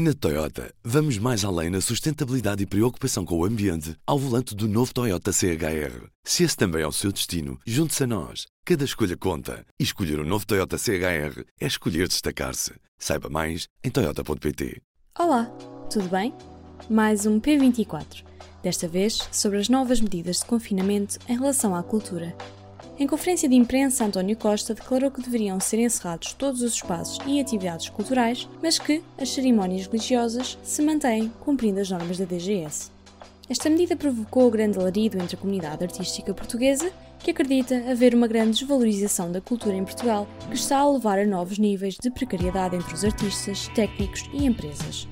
Na Toyota, vamos mais além na sustentabilidade e preocupação com o ambiente ao volante do novo Toyota CHR. Se esse também é o seu destino, junte-se a nós. Cada escolha conta. E escolher o um novo Toyota CHR é escolher destacar-se. Saiba mais em Toyota.pt. Olá, tudo bem? Mais um P24. Desta vez sobre as novas medidas de confinamento em relação à cultura. Em conferência de imprensa, António Costa declarou que deveriam ser encerrados todos os espaços e atividades culturais, mas que as cerimónias religiosas se mantêm cumprindo as normas da DGS. Esta medida provocou grande alarido entre a comunidade artística portuguesa, que acredita haver uma grande desvalorização da cultura em Portugal, que está a levar a novos níveis de precariedade entre os artistas, técnicos e empresas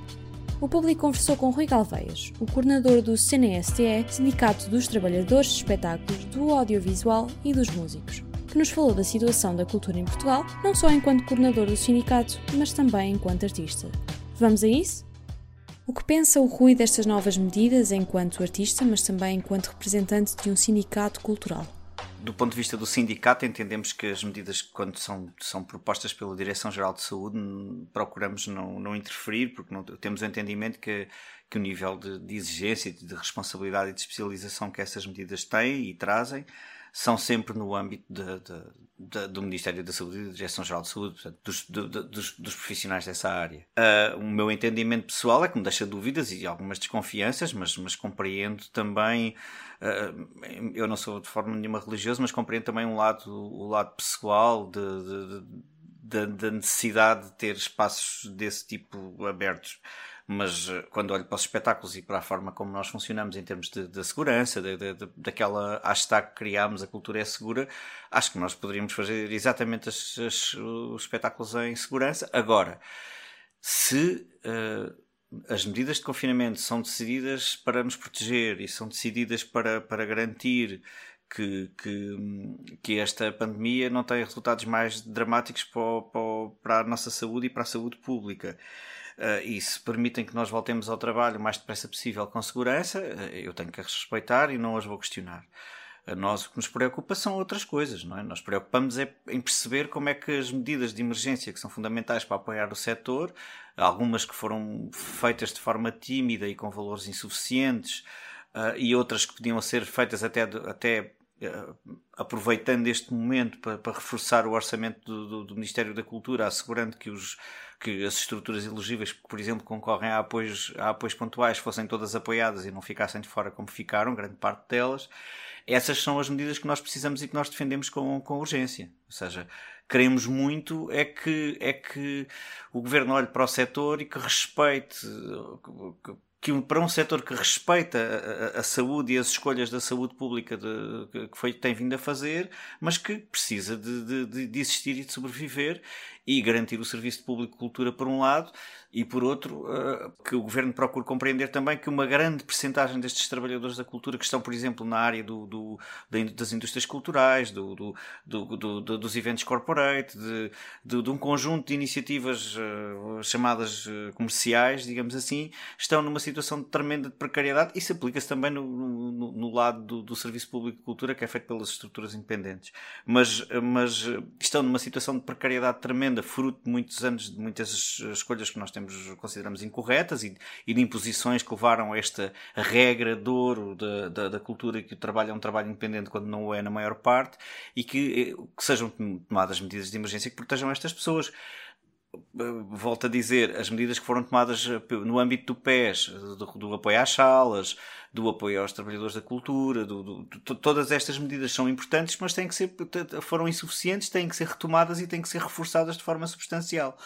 o público conversou com Rui Galveias, o coordenador do CNSTE, Sindicato dos Trabalhadores de Espetáculos, do Audiovisual e dos Músicos, que nos falou da situação da cultura em Portugal, não só enquanto coordenador do sindicato, mas também enquanto artista. Vamos a isso? O que pensa o Rui destas novas medidas enquanto artista, mas também enquanto representante de um sindicato cultural? Do ponto de vista do sindicato, entendemos que as medidas, quando são, são propostas pela Direção-Geral de Saúde, procuramos não, não interferir, porque não, temos o entendimento que, que o nível de, de exigência, de responsabilidade e de especialização que essas medidas têm e trazem são sempre no âmbito de, de, de, do Ministério da Saúde e da Direção-Geral de Saúde, portanto, dos, dos, dos, profissionais dessa área. Uh, o meu entendimento pessoal é que me deixa dúvidas e algumas desconfianças, mas, mas compreendo também, uh, eu não sou de forma nenhuma religioso, mas compreendo também um lado, o lado pessoal da necessidade de ter espaços desse tipo abertos mas eh, quando olho para os espetáculos e para a forma como nós funcionamos em termos de, de segurança, de, de, daquela hashtag que criámos, a cultura é segura, acho que nós poderíamos fazer exatamente as, as, os espetáculos em segurança. Agora, se uh, as medidas de confinamento são decididas para nos proteger e são decididas para, para garantir que, que, que, esta pandemia não tenha resultados mais dramáticos para, para, para, a nossa saúde e para a saúde pública uh, e se permitem que nós voltemos ao trabalho o mais depressa possível com segurança, uh, eu tenho que as respeitar e não as vou questionar. A nós o que nos preocupa são outras coisas, não é? Nós preocupamos é em perceber como é que as medidas de emergência que são fundamentais para apoiar o setor, algumas que foram feitas de forma tímida e com valores insuficientes, uh, e outras que podiam ser feitas até, até aproveitando este momento para, para reforçar o orçamento do, do, do, Ministério da Cultura, assegurando que os, que as estruturas elegíveis que, por exemplo, concorrem a apoios, a apoios pontuais fossem todas apoiadas e não ficassem de fora como ficaram, grande parte delas. Essas são as medidas que nós precisamos e que nós defendemos com, com urgência. Ou seja, queremos muito é que, é que o governo olhe para o setor e que respeite, que para um setor que respeita a, a, a, saúde e as escolhas da saúde pública de, que foi, tem vindo a fazer, mas que precisa de, de, de existir e de sobreviver e garantir o serviço de público de cultura por um lado e por outro uh, que o governo procure compreender também que uma grande percentagem destes trabalhadores da cultura que estão, por exemplo, na área do, do das indústrias culturais, do, do, dos eventos corporate, de, de, um conjunto de iniciativas uh, chamadas uh, comerciais, digamos assim, estão numa situação de tremenda de precariedade. Isso aplica-se também no, no, no lado do, serviço público de cultura que é feito pelas estruturas independentes. Mas, mas estão numa situação de precariedade tremenda ainda fruto de muitos anos, de muitas escolhas que nós temos, consideramos incorretas e, e de imposições que levaram a esta regra de ouro da, da, da, cultura que o trabalho é um trabalho independente quando não o é na maior parte e que, eh, que sejam tomadas medidas de emergência que protejam estas pessoas volto a dizer, as medidas que foram tomadas eh, no âmbito do PES, do, do apoio às salas, do apoio aos trabalhadores da cultura, do, do, todas estas medidas são importantes, mas têm que ser, foram insuficientes, têm que ser retomadas e têm que ser reforçadas de forma substancial.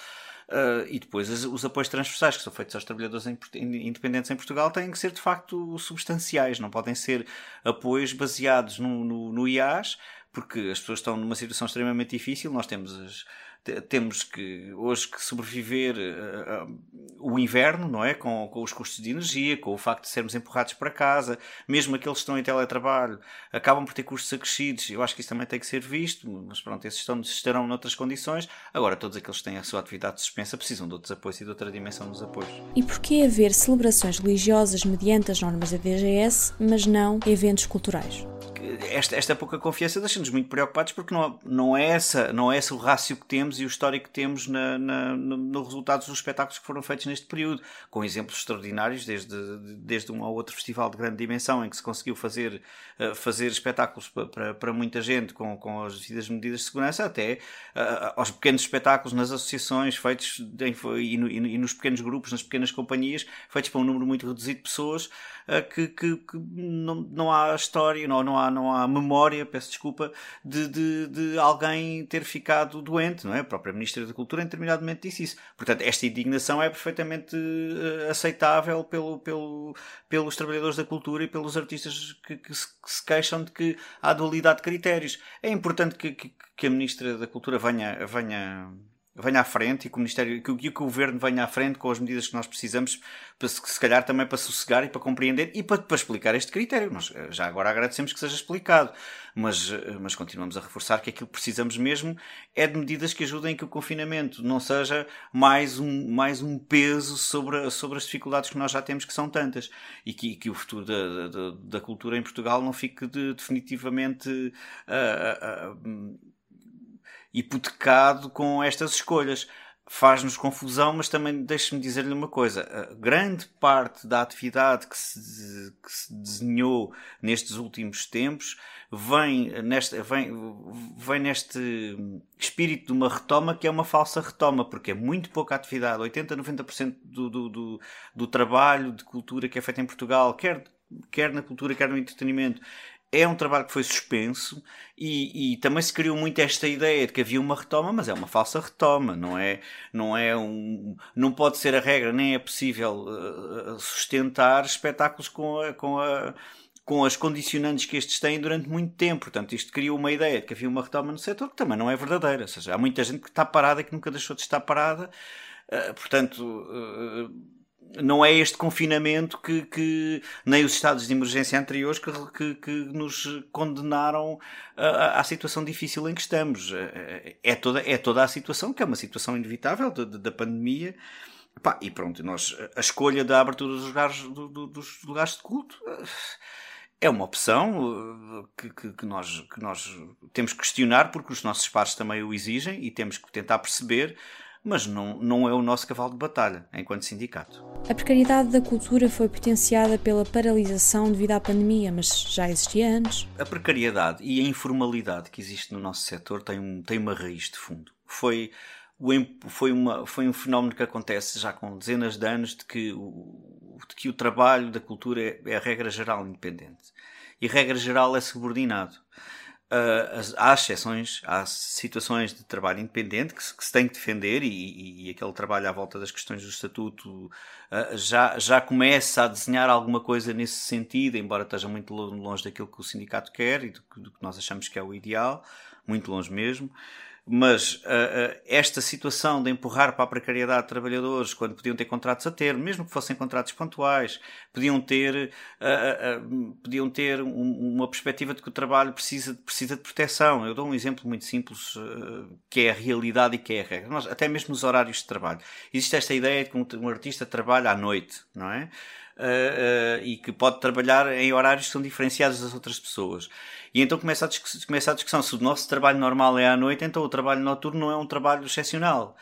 Uh, e depois os, os, apoios transversais que são feitos aos trabalhadores em, independentes em Portugal têm que ser de facto substanciais, não podem ser apoios baseados no, no, no IAS, porque as pessoas estão numa situação extremamente difícil. Nós temos as, temos que hoje que sobreviver uh, uh, o inverno, não é? Com, com os custos de energia, com o facto de sermos empurrados para casa, mesmo aqueles que estão em teletrabalho, acabam por ter custos acrescidos. Eu acho que isso também tem que ser visto, mas pronto, esses estão, estarão noutras condições. Agora, todos aqueles que têm a sua atividade suspensa precisam de outros apoios e de outra dimensão dos apoios. E porquê haver celebrações religiosas mediante as normas da DGS, mas não eventos culturais? Esta, esta pouca confiança deixa-nos muito preocupados porque não, não, é essa, não é esse o rácio que temos e o histórico que temos na, na, no, resultados dos espetáculos que foram feitos neste período, com exemplos extraordinários, desde, desde um ou outro festival de grande dimensão em que se conseguiu fazer, uh, fazer espetáculos para, para, para, muita gente com, com as devidas medidas de segurança, até uh, aos pequenos espetáculos nas associações feitos em, e, no, e, nos pequenos grupos, nas pequenas companhias, feitos para um número muito reduzido de pessoas, uh, que, que, que, não, não há história, não, não, há, não há memória, peço desculpa, de, de, de alguém ter ficado doente, não é? A própria Ministra da Cultura, em determinado momento, disse isso. Portanto, esta indignação é perfeitamente uh, aceitável pelo, pelo, pelos trabalhadores da cultura e pelos artistas que, que, se, que, se, queixam de que há dualidade de critérios. É importante que, que, que a Ministra da Cultura venha, venha venha à frente e que o Ministério que, que o Governo venha à frente com as medidas que nós precisamos, para, se calhar também para sossegar e para compreender e para, para explicar este critério. Nós eh, já agora agradecemos que seja explicado, mas, eh, mas continuamos a reforçar que aquilo que precisamos mesmo é de medidas que ajudem que o confinamento não seja mais um, mais um peso sobre, sobre as dificuldades que nós já temos, que são tantas, e que, que o futuro da, da, da cultura em Portugal não fique de, definitivamente. Uh, uh, uh, hipotecado com estas escolhas. Faz-nos confusão, mas também deixe-me dizer-lhe uma coisa: a grande parte da atividade que se, que se desenhou nestes últimos tempos vem neste, vem, vem neste espírito de uma retoma que é uma falsa retoma, porque é muito pouca atividade, 80, 90% do, do, do, do trabalho de cultura que é feito em Portugal, quer quer na cultura, quer no entretenimento, é um trabalho que foi suspenso e, e, também se criou muito esta ideia de que havia uma retoma, mas é uma falsa retoma, não é, não é um, não pode ser a regra, nem é possível uh, sustentar espetáculos com a, com a com as condicionantes que estes têm durante muito tempo. Portanto, isto criou uma ideia de que havia uma retoma no setor que também não é verdadeira. Ou seja, há muita gente que está parada e que nunca deixou de estar parada. Uh, portanto, não é este confinamento que, que, nem os estados de emergência anteriores que, que, que nos condenaram à, situação difícil em que estamos. É, é toda, é toda a situação, que é uma situação inevitável da, pandemia. Pá, e pronto, nós, a escolha da abertura dos lugares, do, do, dos lugares de culto é uma opção que, que, que, nós, que nós temos que questionar porque os nossos pares também o exigem e temos que tentar perceber mas não, não é o nosso cavalo de batalha enquanto sindicato. A precariedade da cultura foi potenciada pela paralisação devido à pandemia, mas já existia antes. A precariedade e a informalidade que existe no nosso setor tem, um, tem uma raiz de fundo. Foi, foi, uma, foi um fenómeno que acontece já com dezenas de anos de que o, de que o trabalho da cultura é, é a regra geral independente. E regra geral é subordinado. Uh, há exceções, há situações de trabalho independente que se, que se tem que defender e, e, e, aquele trabalho à volta das questões do estatuto uh, já, já começa a desenhar alguma coisa nesse sentido, embora esteja muito longe daquilo que o sindicato quer e do, do que nós achamos que é o ideal, muito longe mesmo. Mas uh, uh, esta situação de empurrar para a precariedade de trabalhadores quando podiam ter contratos a termo, mesmo que fossem contratos pontuais, podiam ter, uh, podiam ter um, uma perspectiva de que o trabalho precisa, precisa de proteção. Eu dou um exemplo muito simples que é a realidade e que é a regra. Até mesmo os horários de trabalho. Existe esta ideia de que um, um artista trabalha à noite, não é? Uh, uh, e que pode trabalhar em horários que são diferenciados das outras pessoas. E então começa a, começa a discussão se o nosso trabalho normal é à noite, então o trabalho noturno não é um trabalho excepcional.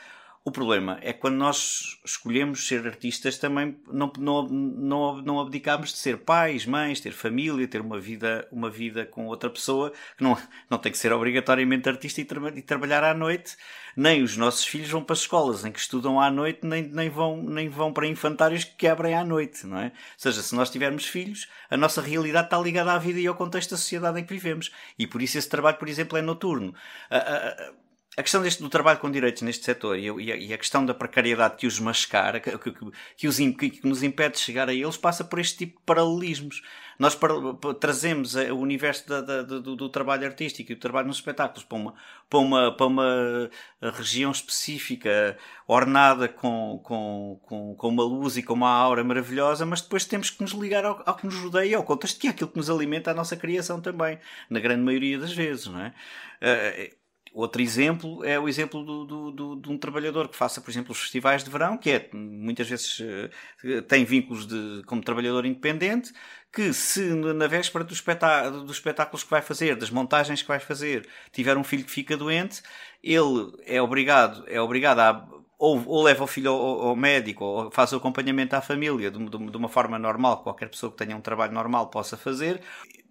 O problema é quando nós escolhemos ser artistas também não, não, não, não abdicamos de ser pais, mães, ter família, ter uma vida, uma vida com outra pessoa, que não, não tem que ser obrigatoriamente artista e, tra e trabalhar à noite. Nem os nossos filhos vão para escolas em que estudam à noite, nem, nem, vão, nem vão para infantários que quebrem à noite, não é? Ou seja, se nós tivermos filhos, a nossa realidade está ligada à vida e ao contexto da sociedade em que vivemos. E por isso esse trabalho, por exemplo, é noturno. A questão deste, do trabalho com direitos neste setor e a, e a questão da precariedade que os mascara, que, que, que, os, que, nos impede de chegar a eles, passa por este tipo de paralelismos. Nós para, trazemos o universo da, da, do, do, trabalho artístico e do trabalho nos espetáculos para uma, para uma, para uma região específica, ornada com, com, com, com uma luz e com uma aura maravilhosa, mas depois temos que nos ligar ao, ao que nos rodeia, ao contexto que é aquilo que nos alimenta a nossa criação também, na grande maioria das vezes, não é? Outro exemplo é o exemplo do, do, do, de um trabalhador que faça, por exemplo, os festivais de verão, que é, muitas vezes uh, tem vínculos de, como trabalhador independente, que se na véspera do espetá dos espetáculos que vai fazer, das montagens que vai fazer, tiver um filho que fica doente, ele é obrigado, é obrigado a ou, ou leva o filho ao, ao, médico, ou faz o acompanhamento à família de, de, de, uma forma normal, qualquer pessoa que tenha um trabalho normal possa fazer,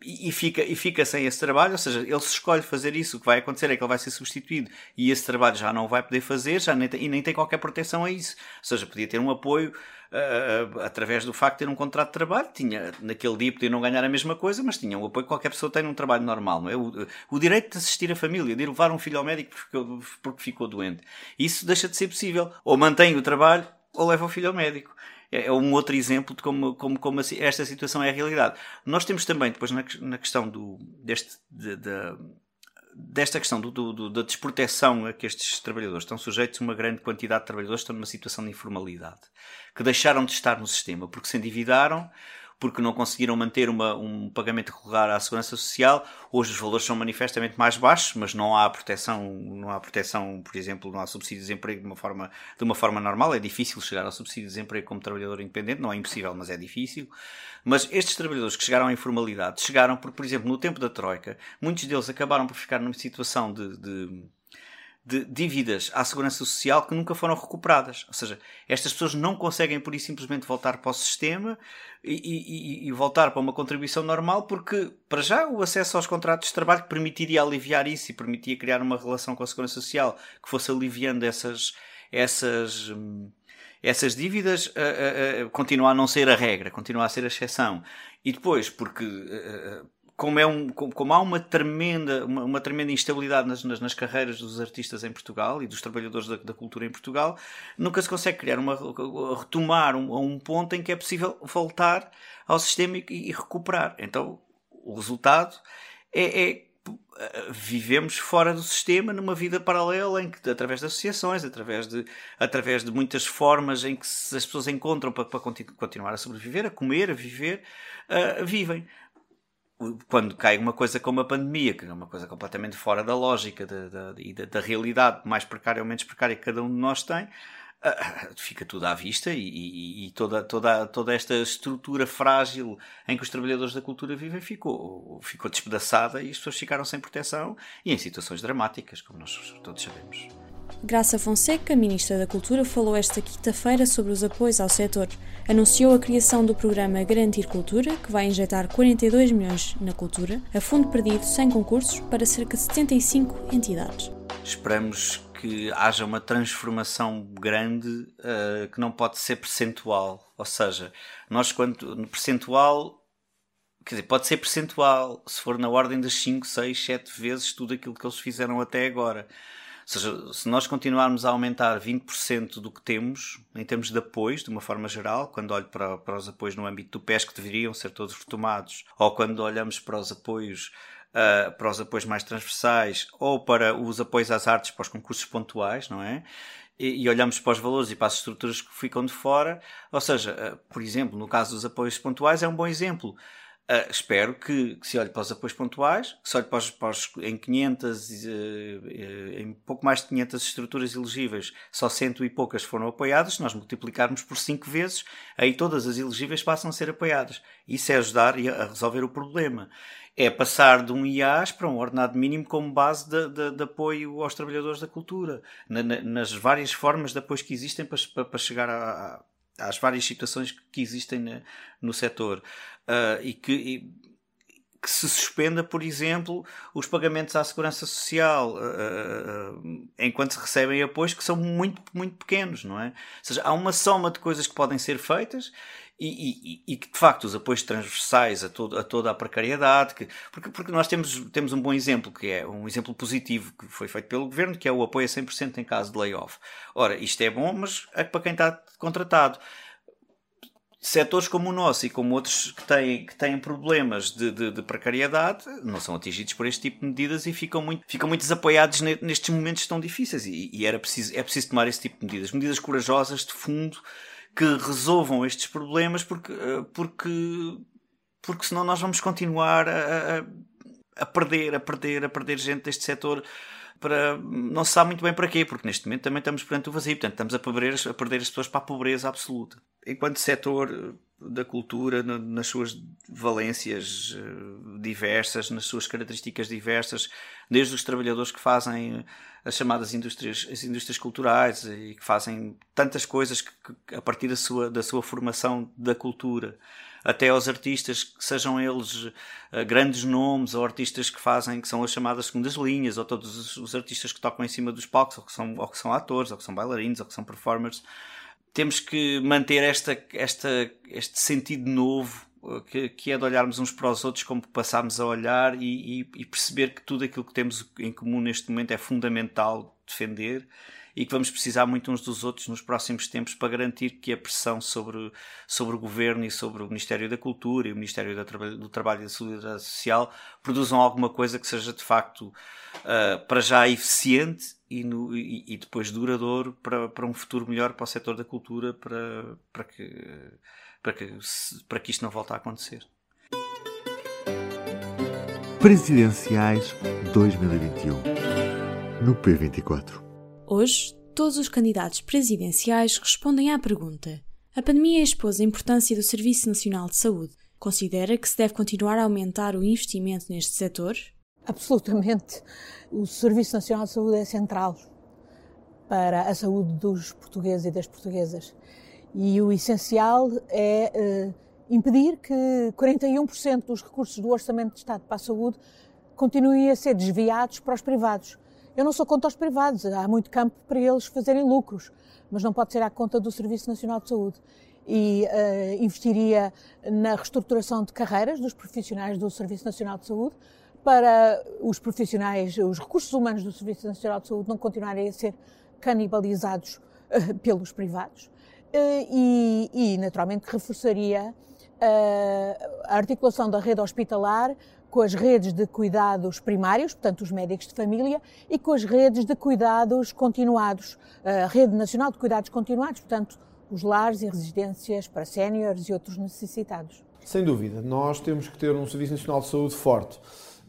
e, fica, e fica sem esse trabalho, ou seja, ele se escolhe fazer isso, o que vai acontecer é que ele vai ser substituído e esse trabalho já não vai poder fazer já nem tem, e nem tem qualquer proteção a isso. Ou seja, podia ter um apoio uh, através do facto de ter um contrato de trabalho, tinha, naquele dia podia não ganhar a mesma coisa, mas tinha o apoio que qualquer pessoa tem num trabalho normal. Não é? o, o direito de assistir a família, de ir levar um filho ao médico porque porque ficou doente. Isso deixa de ser possível. Ou mantém o trabalho ou leva o filho ao médico é, é um outro exemplo de como, como, como esta situação é a realidade. Nós temos também, depois, na, na questão do, deste, de, de, desta questão do, do, da desproteção a que estes trabalhadores estão sujeitos, uma grande quantidade de trabalhadores estão numa situação de informalidade, que deixaram de estar no sistema porque se endividaram porque não conseguiram manter uma, um pagamento regular à segurança social. Hoje os valores são manifestamente mais baixos, mas não há proteção, não há proteção, por exemplo, não há subsídio de desemprego de uma forma, de uma forma normal. É difícil chegar ao subsídio de desemprego como trabalhador independente, não é impossível, mas é difícil. Mas estes trabalhadores que chegaram à informalidade chegaram porque, por exemplo, no tempo da Troika, muitos deles acabaram por ficar numa situação de, de de dívidas à segurança social que nunca foram recuperadas. Ou seja, estas pessoas não conseguem por isso simplesmente voltar para o sistema e, e, e, voltar para uma contribuição normal porque, para já, o acesso aos contratos de trabalho permitiria aliviar isso e permitia criar uma relação com a segurança social que fosse aliviando essas, essas, hum, essas dívidas, uh, uh, uh, continua a não ser a regra, continua a ser a exceção. E depois, porque como, é um, como, há uma tremenda, uma, uma tremenda instabilidade nas, nas, nas, carreiras dos artistas em Portugal e dos trabalhadores da, da, cultura em Portugal, nunca se consegue criar uma, retomar um, um ponto em que é possível voltar ao sistema e, e recuperar. Então, o resultado é, é vivemos fora do sistema numa vida paralela em que através de associações através de através de muitas formas em que as pessoas encontram para, para continuar a sobreviver a comer a viver uh, vivem quando cai uma coisa como a pandemia, que é uma coisa completamente fora da lógica da, da, da realidade, mais precária ou menos precária que cada um de nós tem, ah, fica tudo à vista e, e, e, toda, toda, toda esta estrutura frágil em que os trabalhadores da cultura vivem ficou, ficou despedaçada e as pessoas ficaram sem proteção e em situações dramáticas, como nós todos sabemos. Graça Fonseca, Ministra da Cultura, falou esta quinta-feira sobre os apoios ao setor. Anunciou a criação do programa Garantir Cultura, que vai injetar 42 milhões na cultura, a fundo perdido sem concursos, para cerca de 75 entidades. Esperamos que haja uma transformação grande uh, que não pode ser percentual. Ou seja, nós, quando no percentual, quer dizer, pode ser percentual se for na ordem das 5, 6, 7 vezes tudo aquilo que eles fizeram até agora seja, se nós continuarmos a aumentar 20% do que temos, em termos de apoios, de uma forma geral, quando olho para, para os apoios no âmbito do PES que deveriam ser todos retomados, ou quando olhamos para os apoios Uh, para os apoios mais transversais ou para os apoios às artes para os concursos pontuais, não é? E, e, olhamos para os valores e para as estruturas que ficam de fora. Ou seja, uh, por exemplo, no caso dos apoios pontuais, é um bom exemplo. Uh, espero que, que, se olhe para os apoios pontuais, que se olhe para os, para os em 500, uh, uh, em pouco mais de 500 estruturas elegíveis, só cento e poucas foram apoiadas. Se nós multiplicarmos por 5 vezes, aí todas as elegíveis passam a ser apoiadas. Isso é ajudar a resolver o problema. É passar de um IAS para um ordenado mínimo como base de, de, de apoio aos trabalhadores da cultura, na, na, nas várias formas de apoio que existem para, para, para chegar a, a às várias situações que existem no setor uh, e que. E, que se suspenda, por exemplo, os pagamentos à segurança social uh, enquanto se recebem apoios que são muito, muito pequenos, não é? Ou seja, há uma soma de coisas que podem ser feitas e, e, e que de facto os apoios transversais a, todo, a toda a precariedade, que, porque, porque nós temos, temos um bom exemplo, que é um exemplo positivo que foi feito pelo governo, que é o apoio a 100% em caso de layoff. Ora, isto é bom, mas é para quem está contratado setores como o nosso e como outros que têm, que têm problemas de, de, de, precariedade não são atingidos por este tipo de medidas e ficam muito, ficam muito desapoiados nestes momentos tão difíceis. E, e, era preciso, é preciso tomar esse tipo de medidas, medidas corajosas, de fundo, que resolvam estes problemas, porque, eh, porque, porque senão nós vamos continuar a, a, perder, a perder, a perder gente deste setor para não se sabe muito bem para quê, porque neste momento também estamos perante o vazio, portanto estamos a perder, a perder as pessoas para a pobreza absoluta. Enquanto setor da cultura, nas suas valências eh, diversas, nas suas características diversas, desde os trabalhadores que fazem as chamadas indústrias, as indústrias culturais e que fazem tantas coisas que, que, a partir da sua, da sua formação da cultura, até aos artistas que sejam eles uh, grandes nomes ou artistas que fazem que são as chamadas segundas linhas ou todos os, os, artistas que tocam em cima dos palcos ou que são ou que são atores ou que são bailarinos ou que são performers temos que manter esta, esta, este sentido novo uh, que, que, é de olharmos uns para os outros como passámos a olhar e, e, e perceber que tudo aquilo que temos em comum neste momento é fundamental defender e que vamos precisar muito uns dos outros nos próximos tempos para garantir que a pressão sobre, sobre o governo e sobre o Ministério da Cultura e o Ministério do Trabalho e da Solidariedade Social produzam alguma coisa que seja de facto uh, para já eficiente e, no, e, e, depois duradouro para, para um futuro melhor para o setor da cultura para, para, que, para, que, para que isto não volte a acontecer. Presidenciais 2021 no P24 Hoje, todos os candidatos presidenciais respondem à pergunta: a pandemia expôs a importância do Serviço Nacional de Saúde. Considera que se deve continuar a aumentar o investimento neste setor? Absolutamente. O Serviço Nacional de Saúde é central para a saúde dos portugueses e das portuguesas. E o essencial é uh, impedir que 41% dos recursos do Orçamento de Estado para a saúde continuem a ser desviados para os privados. Eu não sou contra os privados, há muito campo para eles fazerem lucros, mas não pode ser à conta do Serviço Nacional de Saúde. E uh, investiria na reestruturação de carreiras dos profissionais do Serviço Nacional de Saúde, para os profissionais, os recursos humanos do Serviço Nacional de Saúde não continuarem a ser canibalizados uh, pelos privados. Uh, e, e, naturalmente, reforçaria a articulação da rede hospitalar com as redes de cuidados primários, portanto os médicos de família, e com as redes de cuidados continuados, a Rede Nacional de Cuidados Continuados, portanto os lares e residências para séniores e outros necessitados. Sem dúvida, nós temos que ter um Serviço Nacional de Saúde forte.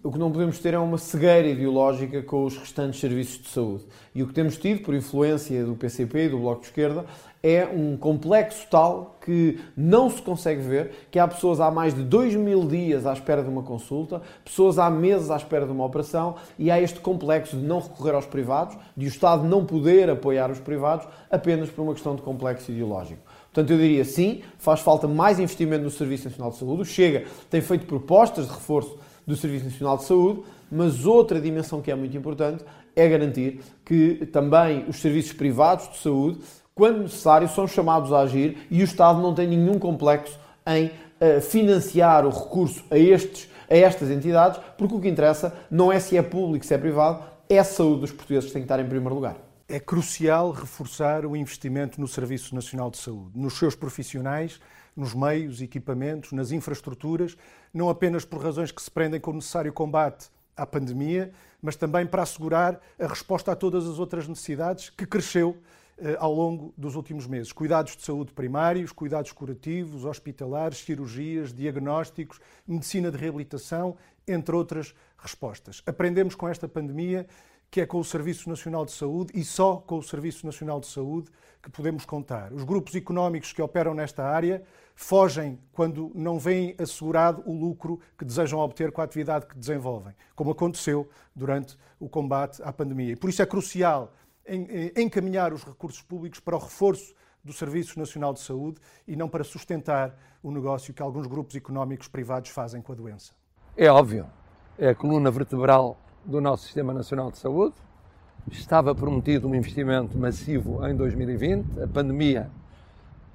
O que não podemos ter é uma cegueira ideológica com os restantes serviços de saúde. E o que temos tido, por influência do PCP e do Bloco de Esquerda, é um complexo tal que não se consegue ver, que há pessoas há mais de dois mil dias à espera de uma consulta, pessoas há meses à espera de uma operação e há este complexo de não recorrer aos privados, de o Estado não poder apoiar os privados apenas por uma questão de complexo ideológico. Portanto, eu diria sim, faz falta mais investimento no Serviço Nacional de Saúde. O Chega tem feito propostas de reforço do Serviço Nacional de Saúde, mas outra dimensão que é muito importante é garantir que também os serviços privados de saúde quando necessário, são chamados a agir e o Estado não tem nenhum complexo em uh, financiar o recurso a, estes, a estas entidades, porque o que interessa não é se é público, se é privado, é a saúde dos portugueses que tem que estar em primeiro lugar. É crucial reforçar o investimento no Serviço Nacional de Saúde, nos seus profissionais, nos meios, equipamentos, nas infraestruturas, não apenas por razões que se prendem com o necessário combate à pandemia, mas também para assegurar a resposta a todas as outras necessidades que cresceu eh, ao longo dos últimos meses. Cuidados de saúde primários, cuidados curativos, hospitalares, cirurgias, diagnósticos, medicina de reabilitação, entre outras respostas. Aprendemos com esta pandemia que é com o Serviço Nacional de Saúde e só com o Serviço Nacional de Saúde que podemos contar. Os grupos económicos que operam nesta área fogem quando não veem assegurado o lucro que desejam obter com a atividade que desenvolvem, como aconteceu durante o combate à pandemia. E por isso é crucial encaminhar os recursos públicos para o reforço do Serviço Nacional de Saúde e não para sustentar o negócio que alguns grupos económicos privados fazem com a doença. É óbvio, é a coluna vertebral do nosso Sistema Nacional de Saúde. Estava prometido um investimento massivo em 2020, a pandemia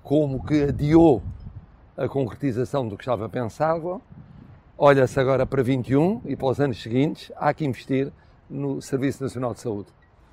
como que adiou a concretização do que estava pensado. Olha-se agora para 21 e para os anos seguintes, há que investir no Serviço Nacional de Saúde.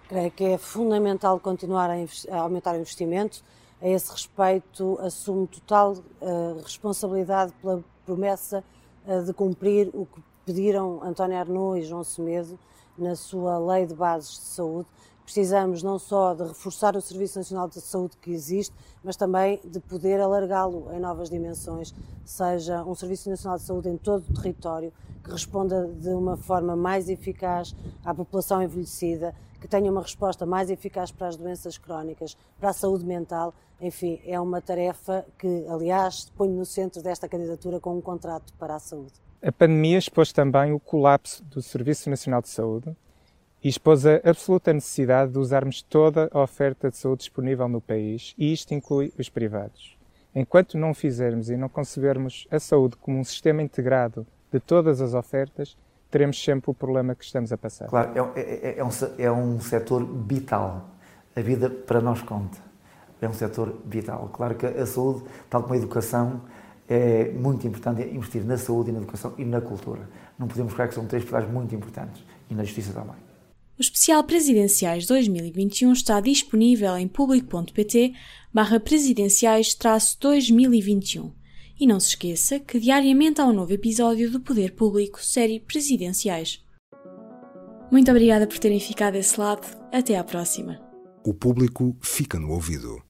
Creio que é fundamental continuar a, a aumentar o investimento. A esse respeito, assumo total uh, responsabilidade pela promessa uh, de cumprir o que pediram António Arnaud e João Semedo na sua Lei de Bases de Saúde, precisamos não só de reforçar o Serviço Nacional de Saúde que existe, mas também de poder alargá-lo em novas dimensões, seja um Serviço Nacional de Saúde em todo o território, que responda de uma forma mais eficaz à população envelhecida, que tenha uma resposta mais eficaz para as doenças crónicas, para a saúde mental. Enfim, é uma tarefa que, aliás, ponho no centro desta candidatura com um contrato para a saúde. A pandemia expôs também o colapso do Serviço Nacional de Saúde, e expôs a absoluta necessidade de usarmos toda a oferta de saúde disponível no país, e isto inclui os privados. Enquanto não fizermos e não concebermos a saúde como um sistema integrado de todas as ofertas, teremos sempre o problema que estamos a passar. Claro, é, é, é, um, é um setor vital. A vida para nós conta. É um setor vital. Claro que a saúde, tal como a educação, é muito importante investir na saúde e na educação e na cultura. Não podemos ficar que são três pilares muito importantes. E na justiça também. O especial Presidenciais 2021 está disponível em público.pt barra presidenciais-2021. E não se esqueça que diariamente há um novo episódio do Poder Público, série Presidenciais. Muito obrigada por terem ficado desse lado. Até à próxima. O público fica no ouvido.